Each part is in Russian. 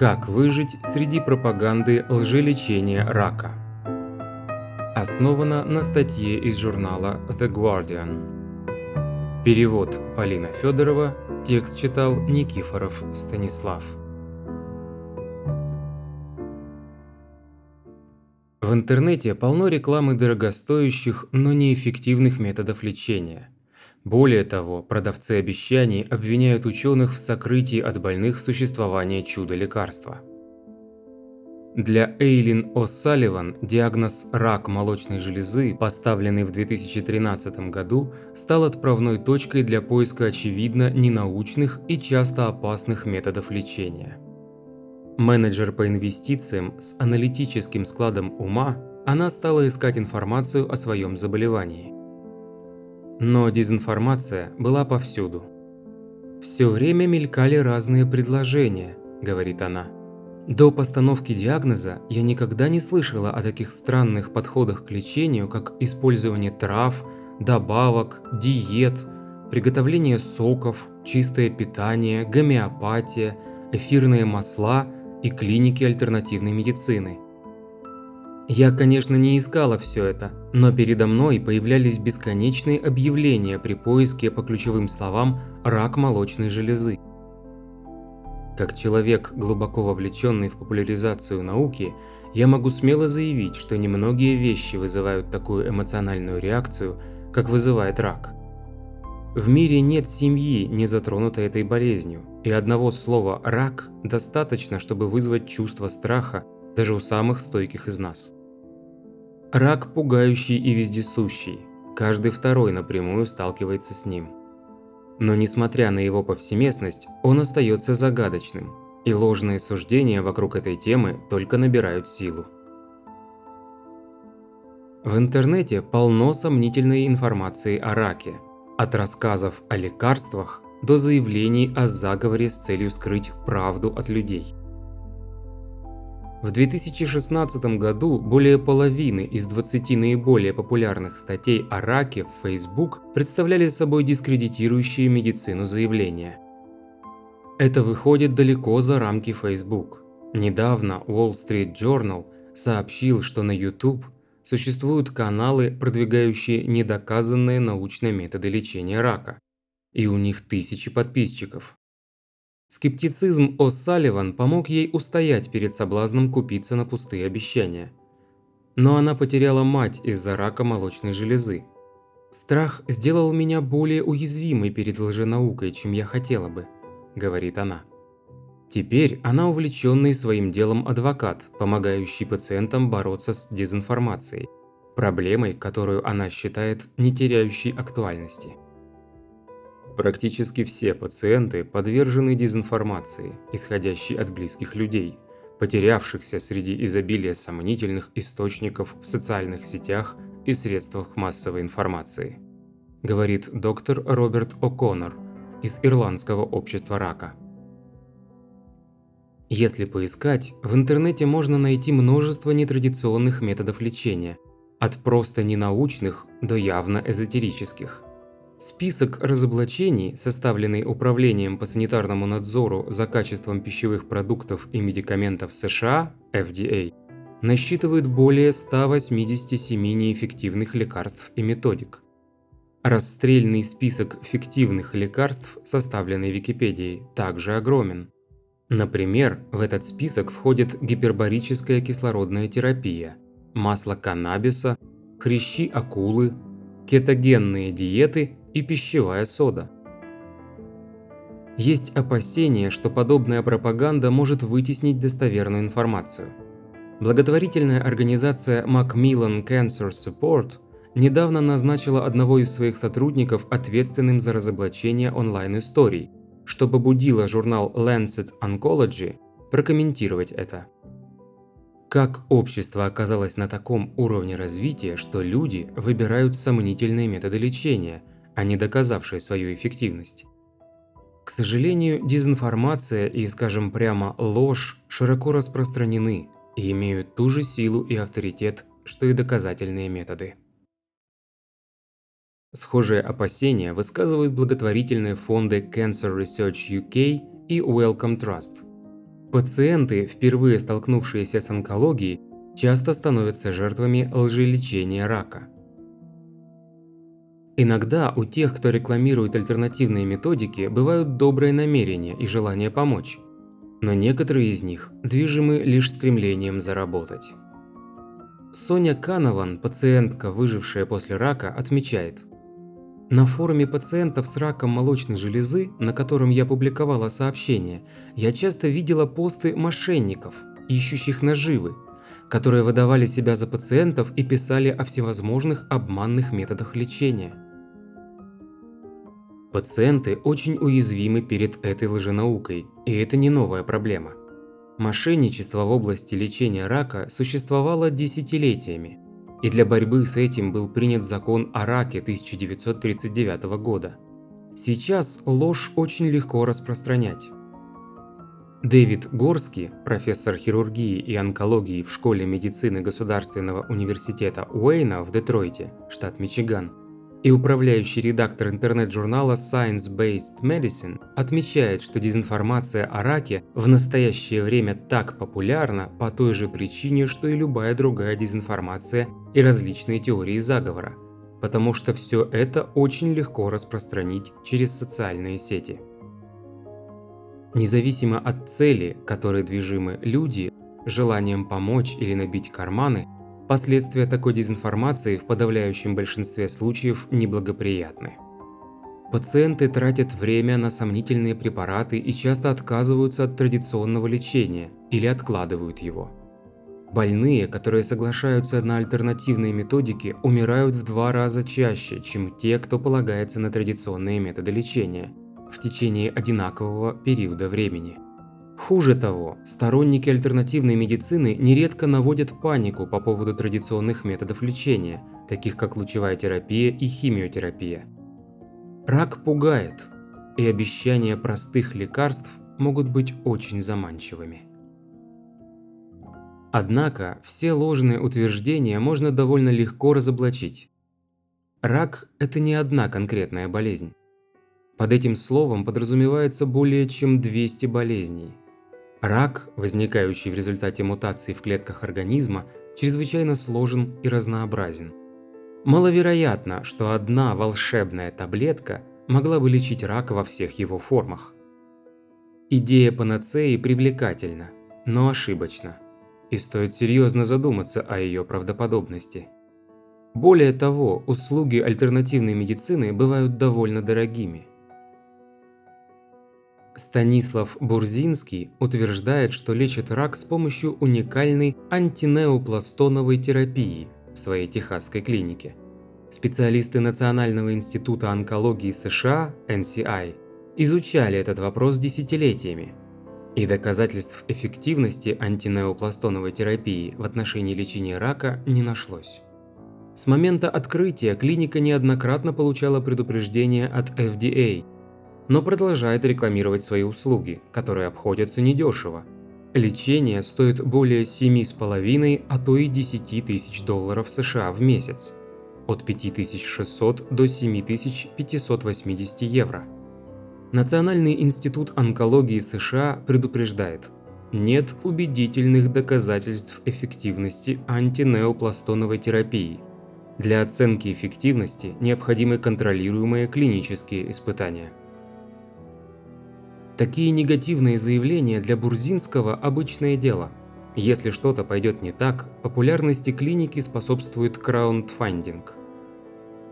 Как выжить среди пропаганды лжелечения рака? Основано на статье из журнала The Guardian. Перевод Полина Федорова, текст читал Никифоров Станислав. В интернете полно рекламы дорогостоящих, но неэффективных методов лечения – более того, продавцы обещаний обвиняют ученых в сокрытии от больных существования чудо-лекарства. Для Эйлин О'Салливан диагноз «рак молочной железы», поставленный в 2013 году, стал отправной точкой для поиска очевидно ненаучных и часто опасных методов лечения. Менеджер по инвестициям с аналитическим складом ума, она стала искать информацию о своем заболевании – но дезинформация была повсюду. «Все время мелькали разные предложения», – говорит она. До постановки диагноза я никогда не слышала о таких странных подходах к лечению, как использование трав, добавок, диет, приготовление соков, чистое питание, гомеопатия, эфирные масла и клиники альтернативной медицины – я, конечно, не искала все это, но передо мной появлялись бесконечные объявления при поиске по ключевым словам «рак молочной железы». Как человек, глубоко вовлеченный в популяризацию науки, я могу смело заявить, что немногие вещи вызывают такую эмоциональную реакцию, как вызывает рак. В мире нет семьи, не затронутой этой болезнью, и одного слова «рак» достаточно, чтобы вызвать чувство страха даже у самых стойких из нас. Рак пугающий и вездесущий, каждый второй напрямую сталкивается с ним. Но несмотря на его повсеместность, он остается загадочным, и ложные суждения вокруг этой темы только набирают силу. В интернете полно сомнительной информации о раке, от рассказов о лекарствах до заявлений о заговоре с целью скрыть правду от людей. В 2016 году более половины из 20 наиболее популярных статей о раке в Facebook представляли собой дискредитирующие медицину заявления. Это выходит далеко за рамки Facebook. Недавно Wall Street Journal сообщил, что на YouTube существуют каналы, продвигающие недоказанные научные методы лечения рака, и у них тысячи подписчиков. Скептицизм О'Салливан помог ей устоять перед соблазном купиться на пустые обещания. Но она потеряла мать из-за рака молочной железы. «Страх сделал меня более уязвимой перед лженаукой, чем я хотела бы», – говорит она. Теперь она увлеченный своим делом адвокат, помогающий пациентам бороться с дезинформацией, проблемой, которую она считает не теряющей актуальности. Практически все пациенты подвержены дезинформации, исходящей от близких людей, потерявшихся среди изобилия сомнительных источников в социальных сетях и средствах массовой информации, говорит доктор Роберт О'Коннор из Ирландского общества рака. Если поискать, в интернете можно найти множество нетрадиционных методов лечения, от просто ненаучных до явно эзотерических – Список разоблачений, составленный Управлением по санитарному надзору за качеством пищевых продуктов и медикаментов США FDA, насчитывает более 187 неэффективных лекарств и методик. Расстрельный список фиктивных лекарств, составленный Википедией, также огромен. Например, в этот список входит гипербарическая кислородная терапия, масло каннабиса, хрящи акулы, кетогенные диеты и пищевая сода. Есть опасения, что подобная пропаганда может вытеснить достоверную информацию. Благотворительная организация Macmillan Cancer Support недавно назначила одного из своих сотрудников ответственным за разоблачение онлайн-историй, что побудило журнал Lancet Oncology прокомментировать это. Как общество оказалось на таком уровне развития, что люди выбирают сомнительные методы лечения, а не доказавшие свою эффективность. К сожалению, дезинформация и, скажем прямо, ложь широко распространены и имеют ту же силу и авторитет, что и доказательные методы. Схожие опасения высказывают благотворительные фонды Cancer Research UK и Wellcome Trust. Пациенты, впервые столкнувшиеся с онкологией, часто становятся жертвами лжелечения рака. Иногда у тех, кто рекламирует альтернативные методики, бывают добрые намерения и желание помочь. Но некоторые из них движимы лишь стремлением заработать. Соня Канован, пациентка, выжившая после рака, отмечает. На форуме пациентов с раком молочной железы, на котором я публиковала сообщения, я часто видела посты мошенников, ищущих наживы, которые выдавали себя за пациентов и писали о всевозможных обманных методах лечения. Пациенты очень уязвимы перед этой лженаукой, и это не новая проблема. Мошенничество в области лечения рака существовало десятилетиями, и для борьбы с этим был принят закон о раке 1939 года. Сейчас ложь очень легко распространять. Дэвид Горский, профессор хирургии и онкологии в Школе медицины Государственного университета Уэйна в Детройте, штат Мичиган, и управляющий редактор интернет-журнала Science-Based Medicine отмечает, что дезинформация о раке в настоящее время так популярна по той же причине, что и любая другая дезинформация и различные теории заговора, потому что все это очень легко распространить через социальные сети. Независимо от цели, которой движимы люди, желанием помочь или набить карманы – Последствия такой дезинформации в подавляющем большинстве случаев неблагоприятны. Пациенты тратят время на сомнительные препараты и часто отказываются от традиционного лечения или откладывают его. Больные, которые соглашаются на альтернативные методики, умирают в два раза чаще, чем те, кто полагается на традиционные методы лечения в течение одинакового периода времени. Хуже того, сторонники альтернативной медицины нередко наводят панику по поводу традиционных методов лечения, таких как лучевая терапия и химиотерапия. Рак пугает, и обещания простых лекарств могут быть очень заманчивыми. Однако, все ложные утверждения можно довольно легко разоблачить. Рак – это не одна конкретная болезнь. Под этим словом подразумевается более чем 200 болезней. Рак, возникающий в результате мутаций в клетках организма, чрезвычайно сложен и разнообразен. Маловероятно, что одна волшебная таблетка могла бы лечить рак во всех его формах. Идея панацеи привлекательна, но ошибочна, и стоит серьезно задуматься о ее правдоподобности. Более того, услуги альтернативной медицины бывают довольно дорогими. Станислав Бурзинский утверждает, что лечит рак с помощью уникальной антинеопластоновой терапии в своей техасской клинике. Специалисты Национального института онкологии США, NCI, изучали этот вопрос десятилетиями, и доказательств эффективности антинеопластоновой терапии в отношении лечения рака не нашлось. С момента открытия клиника неоднократно получала предупреждение от FDA но продолжает рекламировать свои услуги, которые обходятся недешево. Лечение стоит более 7,5, а то и 10 тысяч долларов США в месяц, от 5600 до 7580 евро. Национальный институт онкологии США предупреждает, нет убедительных доказательств эффективности антинеопластоновой терапии. Для оценки эффективности необходимы контролируемые клинические испытания. Такие негативные заявления для Бурзинского – обычное дело. Если что-то пойдет не так, популярности клиники способствует краундфандинг.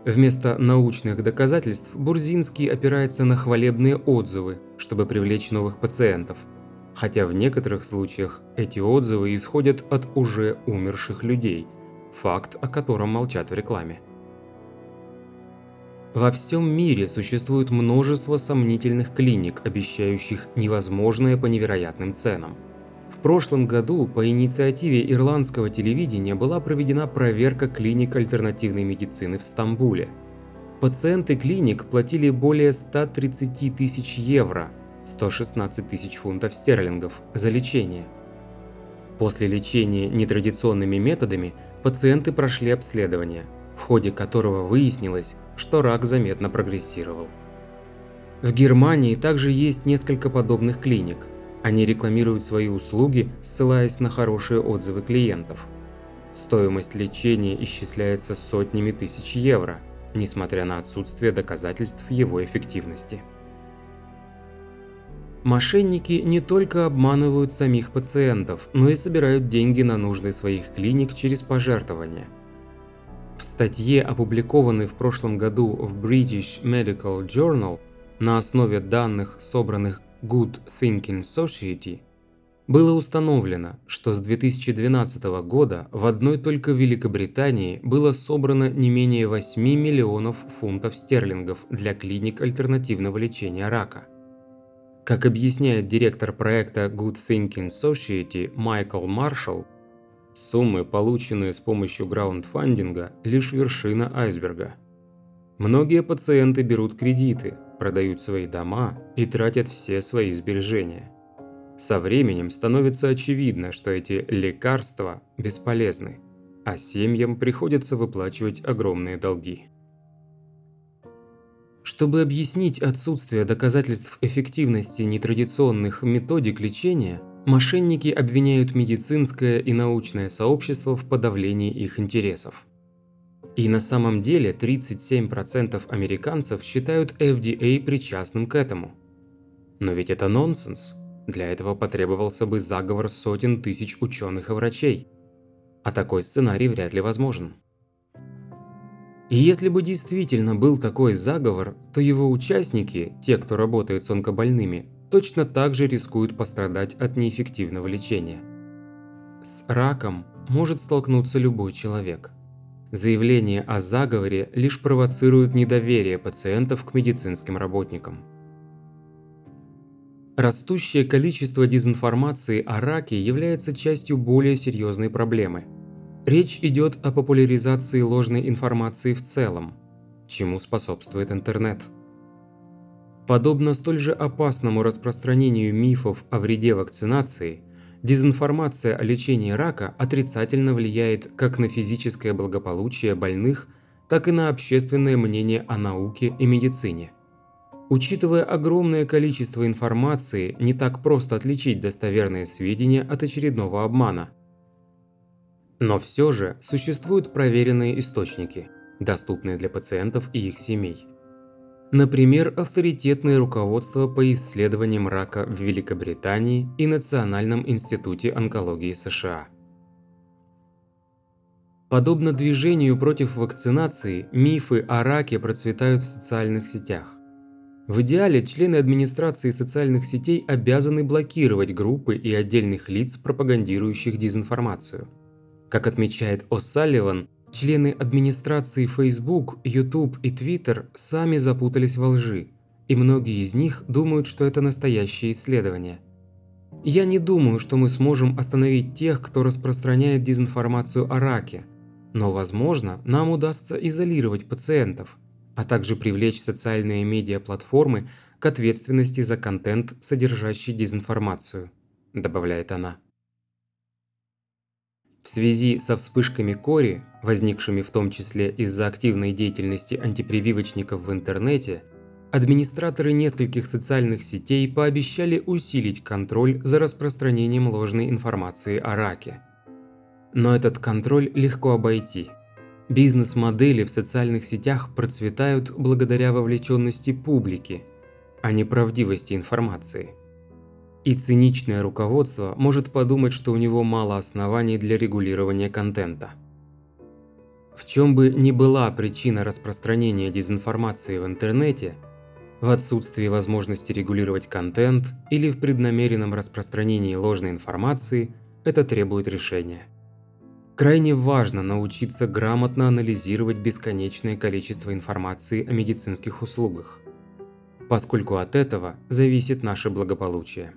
Вместо научных доказательств Бурзинский опирается на хвалебные отзывы, чтобы привлечь новых пациентов. Хотя в некоторых случаях эти отзывы исходят от уже умерших людей, факт о котором молчат в рекламе. Во всем мире существует множество сомнительных клиник, обещающих невозможное по невероятным ценам. В прошлом году по инициативе ирландского телевидения была проведена проверка клиник альтернативной медицины в Стамбуле. Пациенты клиник платили более 130 тысяч евро, 116 тысяч фунтов стерлингов, за лечение. После лечения нетрадиционными методами пациенты прошли обследование, в ходе которого выяснилось, что рак заметно прогрессировал. В Германии также есть несколько подобных клиник, Они рекламируют свои услуги, ссылаясь на хорошие отзывы клиентов. Стоимость лечения исчисляется сотнями тысяч евро, несмотря на отсутствие доказательств его эффективности. Мошенники не только обманывают самих пациентов, но и собирают деньги на нужды своих клиник через пожертвования. В статье, опубликованной в прошлом году в British Medical Journal на основе данных, собранных Good Thinking Society, было установлено, что с 2012 года в одной только Великобритании было собрано не менее 8 миллионов фунтов стерлингов для клиник альтернативного лечения рака. Как объясняет директор проекта Good Thinking Society Майкл Маршалл, суммы, полученные с помощью краундфандинга, лишь вершина айсберга. Многие пациенты берут кредиты, продают свои дома и тратят все свои сбережения. Со временем становится очевидно, что эти лекарства бесполезны, а семьям приходится выплачивать огромные долги. Чтобы объяснить отсутствие доказательств эффективности нетрадиционных методик лечения, мошенники обвиняют медицинское и научное сообщество в подавлении их интересов. И на самом деле 37% американцев считают FDA причастным к этому. Но ведь это нонсенс. Для этого потребовался бы заговор сотен тысяч ученых и врачей. А такой сценарий вряд ли возможен. И если бы действительно был такой заговор, то его участники, те, кто работает с онкобольными, точно так же рискуют пострадать от неэффективного лечения. С раком может столкнуться любой человек. Заявление о заговоре лишь провоцирует недоверие пациентов к медицинским работникам. Растущее количество дезинформации о раке является частью более серьезной проблемы – Речь идет о популяризации ложной информации в целом, чему способствует интернет. Подобно столь же опасному распространению мифов о вреде вакцинации, дезинформация о лечении рака отрицательно влияет как на физическое благополучие больных, так и на общественное мнение о науке и медицине. Учитывая огромное количество информации, не так просто отличить достоверные сведения от очередного обмана – но все же существуют проверенные источники, доступные для пациентов и их семей. Например, авторитетное руководство по исследованиям рака в Великобритании и Национальном институте онкологии США. Подобно движению против вакцинации, мифы о раке процветают в социальных сетях. В идеале члены администрации социальных сетей обязаны блокировать группы и отдельных лиц, пропагандирующих дезинформацию – как отмечает О'Салливан, члены администрации Facebook, YouTube и Twitter сами запутались во лжи, и многие из них думают, что это настоящее исследование. Я не думаю, что мы сможем остановить тех, кто распространяет дезинформацию о раке, но, возможно, нам удастся изолировать пациентов, а также привлечь социальные медиаплатформы к ответственности за контент, содержащий дезинформацию, добавляет она. В связи со вспышками кори, возникшими в том числе из-за активной деятельности антипрививочников в интернете, администраторы нескольких социальных сетей пообещали усилить контроль за распространением ложной информации о раке. Но этот контроль легко обойти. Бизнес-модели в социальных сетях процветают благодаря вовлеченности публики, а не правдивости информации. И циничное руководство может подумать, что у него мало оснований для регулирования контента. В чем бы ни была причина распространения дезинформации в интернете, в отсутствии возможности регулировать контент или в преднамеренном распространении ложной информации, это требует решения. Крайне важно научиться грамотно анализировать бесконечное количество информации о медицинских услугах, поскольку от этого зависит наше благополучие.